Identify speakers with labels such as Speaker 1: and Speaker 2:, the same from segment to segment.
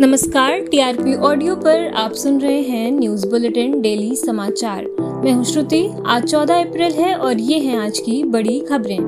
Speaker 1: नमस्कार, TRP audio पर आप सुन रहे हैं न्यूज़ बुलेटिन, डेली समाचार। मैं हूँ श्रुति, आज 14 अप्रैल है और ये हैं आज की बड़ी खबरें।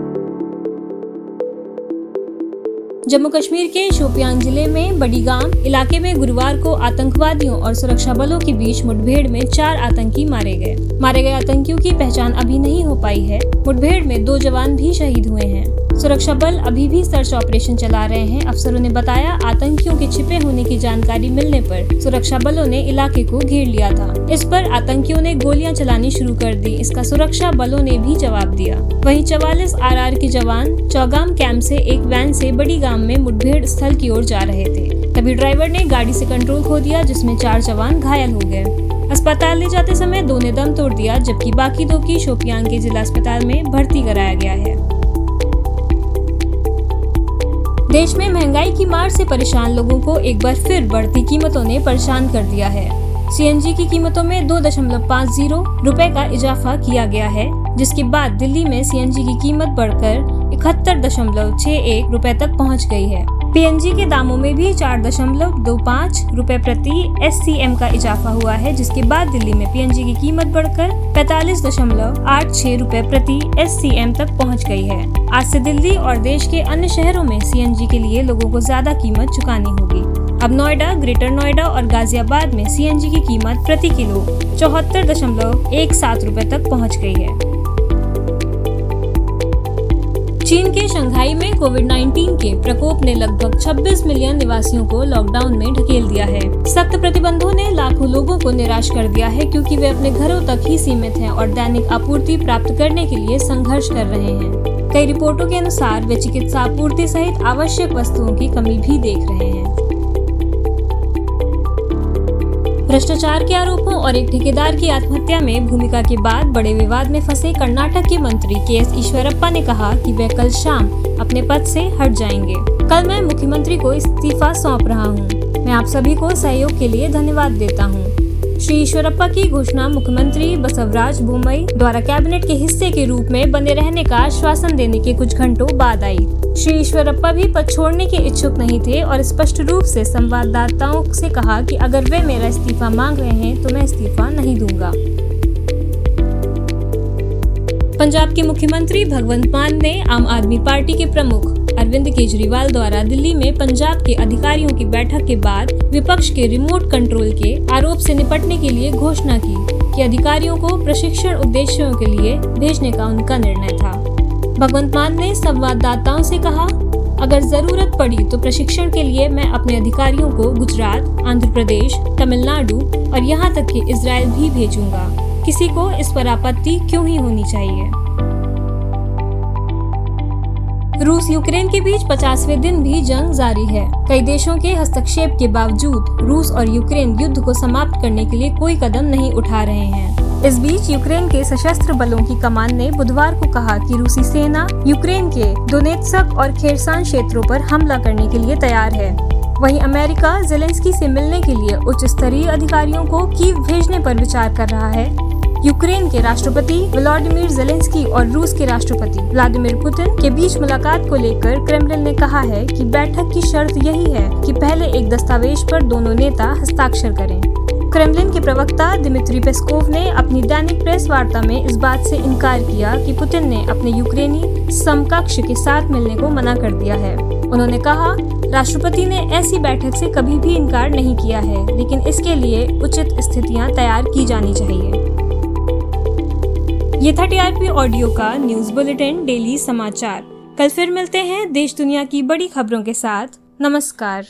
Speaker 1: जम्मू कश्मीर के शोपियान ज़िले में बड़ी गाँव इलाके में गुरुवार को आतंकवादियों और सुरक्षा बलों के बीच मुठभेड़ में चार आतंकी मारे गए। मारे गए आतंकियों की पहचान अभी नहीं हो पाई है। मुठभेड़ में दो जवान भी शहीद हुए हैं। सुरक्षा बल अभी भी सर्च ऑपरेशन चला रहे हैं। अफसरों ने बताया, आतंकियों के छिपे होने की जानकारी मिलने पर सुरक्षा बलों ने इलाके को घेर लिया था। इस पर आतंकियों ने गोलियाँ चलानी शुरू कर दी। इसका सुरक्षा बलों ने भी जवाब दिया। वहीं चवालीस आर के जवान चौगाम कैंप से एक वैन से बड़ी गाँव में मुठभेड़ स्थल की ओर जा रहे थे। तभी ड्राइवर ने गाड़ी से कंट्रोल खो दिया, जिसमें चार जवान घायल हो गए। अस्पताल ले जाते समय दो ने दम तोड़ दिया, जबकि बाकी दो की शोपियान के जिला अस्पताल में भर्ती कराया गया है। देश में महँगाई की मार से परेशान लोगों को एक बार फिर बढ़ती कीमतों ने परेशान कर दिया है। सीएनजी की कीमतों में दो दशमलव पाँच ज़ीरो रूपए का इजाफा किया गया है, जिसके बाद दिल्ली में सीएनजी की कीमत बढ़कर इकहत्तर दशमलव छह एक रूपए तक पहुँच गई है। पीएनजी के दामों में भी चार दशमलव दो पाँच रूपए प्रति एससीएम का इजाफा हुआ है, जिसके बाद दिल्ली में पीएनजी की कीमत बढ़कर पैतालीस दशमलव आठ छह रूपए प्रति एससीएम तक पहुँच गई है। आज से दिल्ली और देश के अन्य शहरों में सीएनजी के लिए लोगों को ज़्यादा कीमत चुकानी होगी। अब नोएडा, ग्रेटर नोएडा और गाजियाबाद में सीएनजी की कीमत प्रति किलो चौहत्तर दशमलव एक सात रूपए तक पहुँच गई है। चीन के शंघाई में कोविड 19 के प्रकोप ने लगभग 26 मिलियन निवासियों को लॉकडाउन में ढकेल दिया है। सख्त प्रतिबंधों ने लाखों लोगों को निराश कर दिया है क्योंकि वे अपने घरों तक ही सीमित हैं और दैनिक आपूर्ति प्राप्त करने के लिए संघर्ष कर रहे हैं। कई रिपोर्टों के अनुसार वे चिकित्सा आपूर्ति सहित आवश्यक वस्तुओं की कमी भी देख रहे हैं। भ्रष्टाचार के आरोपों और एक ठेकेदार की आत्महत्या में भूमिका के बाद बड़े विवाद में फंसे कर्नाटक के मंत्री के एस ईश्वरप्पा ने कहा कि वे कल शाम अपने पद से हट जाएँगे कल मैं मुख्यमंत्री को इस्तीफा सौंप रहा हूँ। मैं आप सभी को सहयोग के लिए धन्यवाद देता हूँ। श्री ईश्वरप्पा की घोषणा मुख्यमंत्री बसवराज बुम्बई द्वारा कैबिनेट के हिस्से के रूप में बने रहने का आश्वासन देने के कुछ घंटों बाद आई। श्री ईश्वरप्पा भी पद छोड़ने के इच्छुक नहीं थे और स्पष्ट रूप से संवाददाताओं से कहा कि अगर वे मेरा इस्तीफा मांग रहे हैं तो मैं इस्तीफा नहीं दूँगा। पंजाब के मुख्यमंत्री भगवंत मान ने आम आदमी पार्टी के प्रमुख अरविंद केजरीवाल द्वारा दिल्ली में पंजाब के अधिकारियों की बैठक के बाद विपक्ष के रिमोट कंट्रोल के आरोप से निपटने के लिए घोषणा की कि अधिकारियों को प्रशिक्षण उद्देश्यों के लिए भेजने का उनका निर्णय था। भगवंत मान ने संवाददाताओं से कहा, अगर ज़रूरत पड़ी तो प्रशिक्षण के लिए मैं अपने अधिकारियों को गुजरात, आंध्र प्रदेश, तमिलनाडु और यहाँ तक कि इसराइल भी भेजूँगा। किसी को इस पर आपत्ति क्यों ही होनी चाहिए? रूस यूक्रेन के बीच पचासवें दिन भी जंग जारी है। कई देशों के हस्तक्षेप के बावजूद रूस और यूक्रेन युद्ध को समाप्त करने के लिए कोई कदम नहीं उठा रहे हैं। इस बीच यूक्रेन के सशस्त्र बलों की कमान ने बुधवार को कहा कि रूसी सेना यूक्रेन के दोनेत्सक और खेरसान क्षेत्रों पर हमला करने के लिए तैयार है। वहीं अमेरिका जेलेंस्की से मिलने के लिए उच्च स्तरीय अधिकारियों को कीव भेजने पर विचार कर रहा है। यूक्रेन के राष्ट्रपति व्लादिमीर जेलेंस्की और रूस के राष्ट्रपति व्लादिमीर पुतिन के बीच मुलाकात को लेकर क्रेमलिन ने कहा है कि बैठक की शर्त यही है कि पहले एक दस्तावेज़ पर दोनों नेता हस्ताक्षर करें। क्रेमलिन के प्रवक्ता दिमित्री पेस्कोव ने अपनी दैनिक प्रेस वार्ता में इस बात से इनकार किया कि पुतिन ने अपने यूक्रेनी समकक्ष के साथ मिलने को मना कर दिया है। उन्होंने कहा, राष्ट्रपति ने ऐसी बैठक से कभी भी इनकार नहीं किया है, लेकिन इसके लिए उचित स्थितियाँ तैयार की जानी चाहिए। ये था टीआरपी ऑडियो का न्यूज़ बुलेटिन, डेली समाचार। कल फिर मिलते हैं देश दुनिया की बड़ी खबरों के साथ। नमस्कार।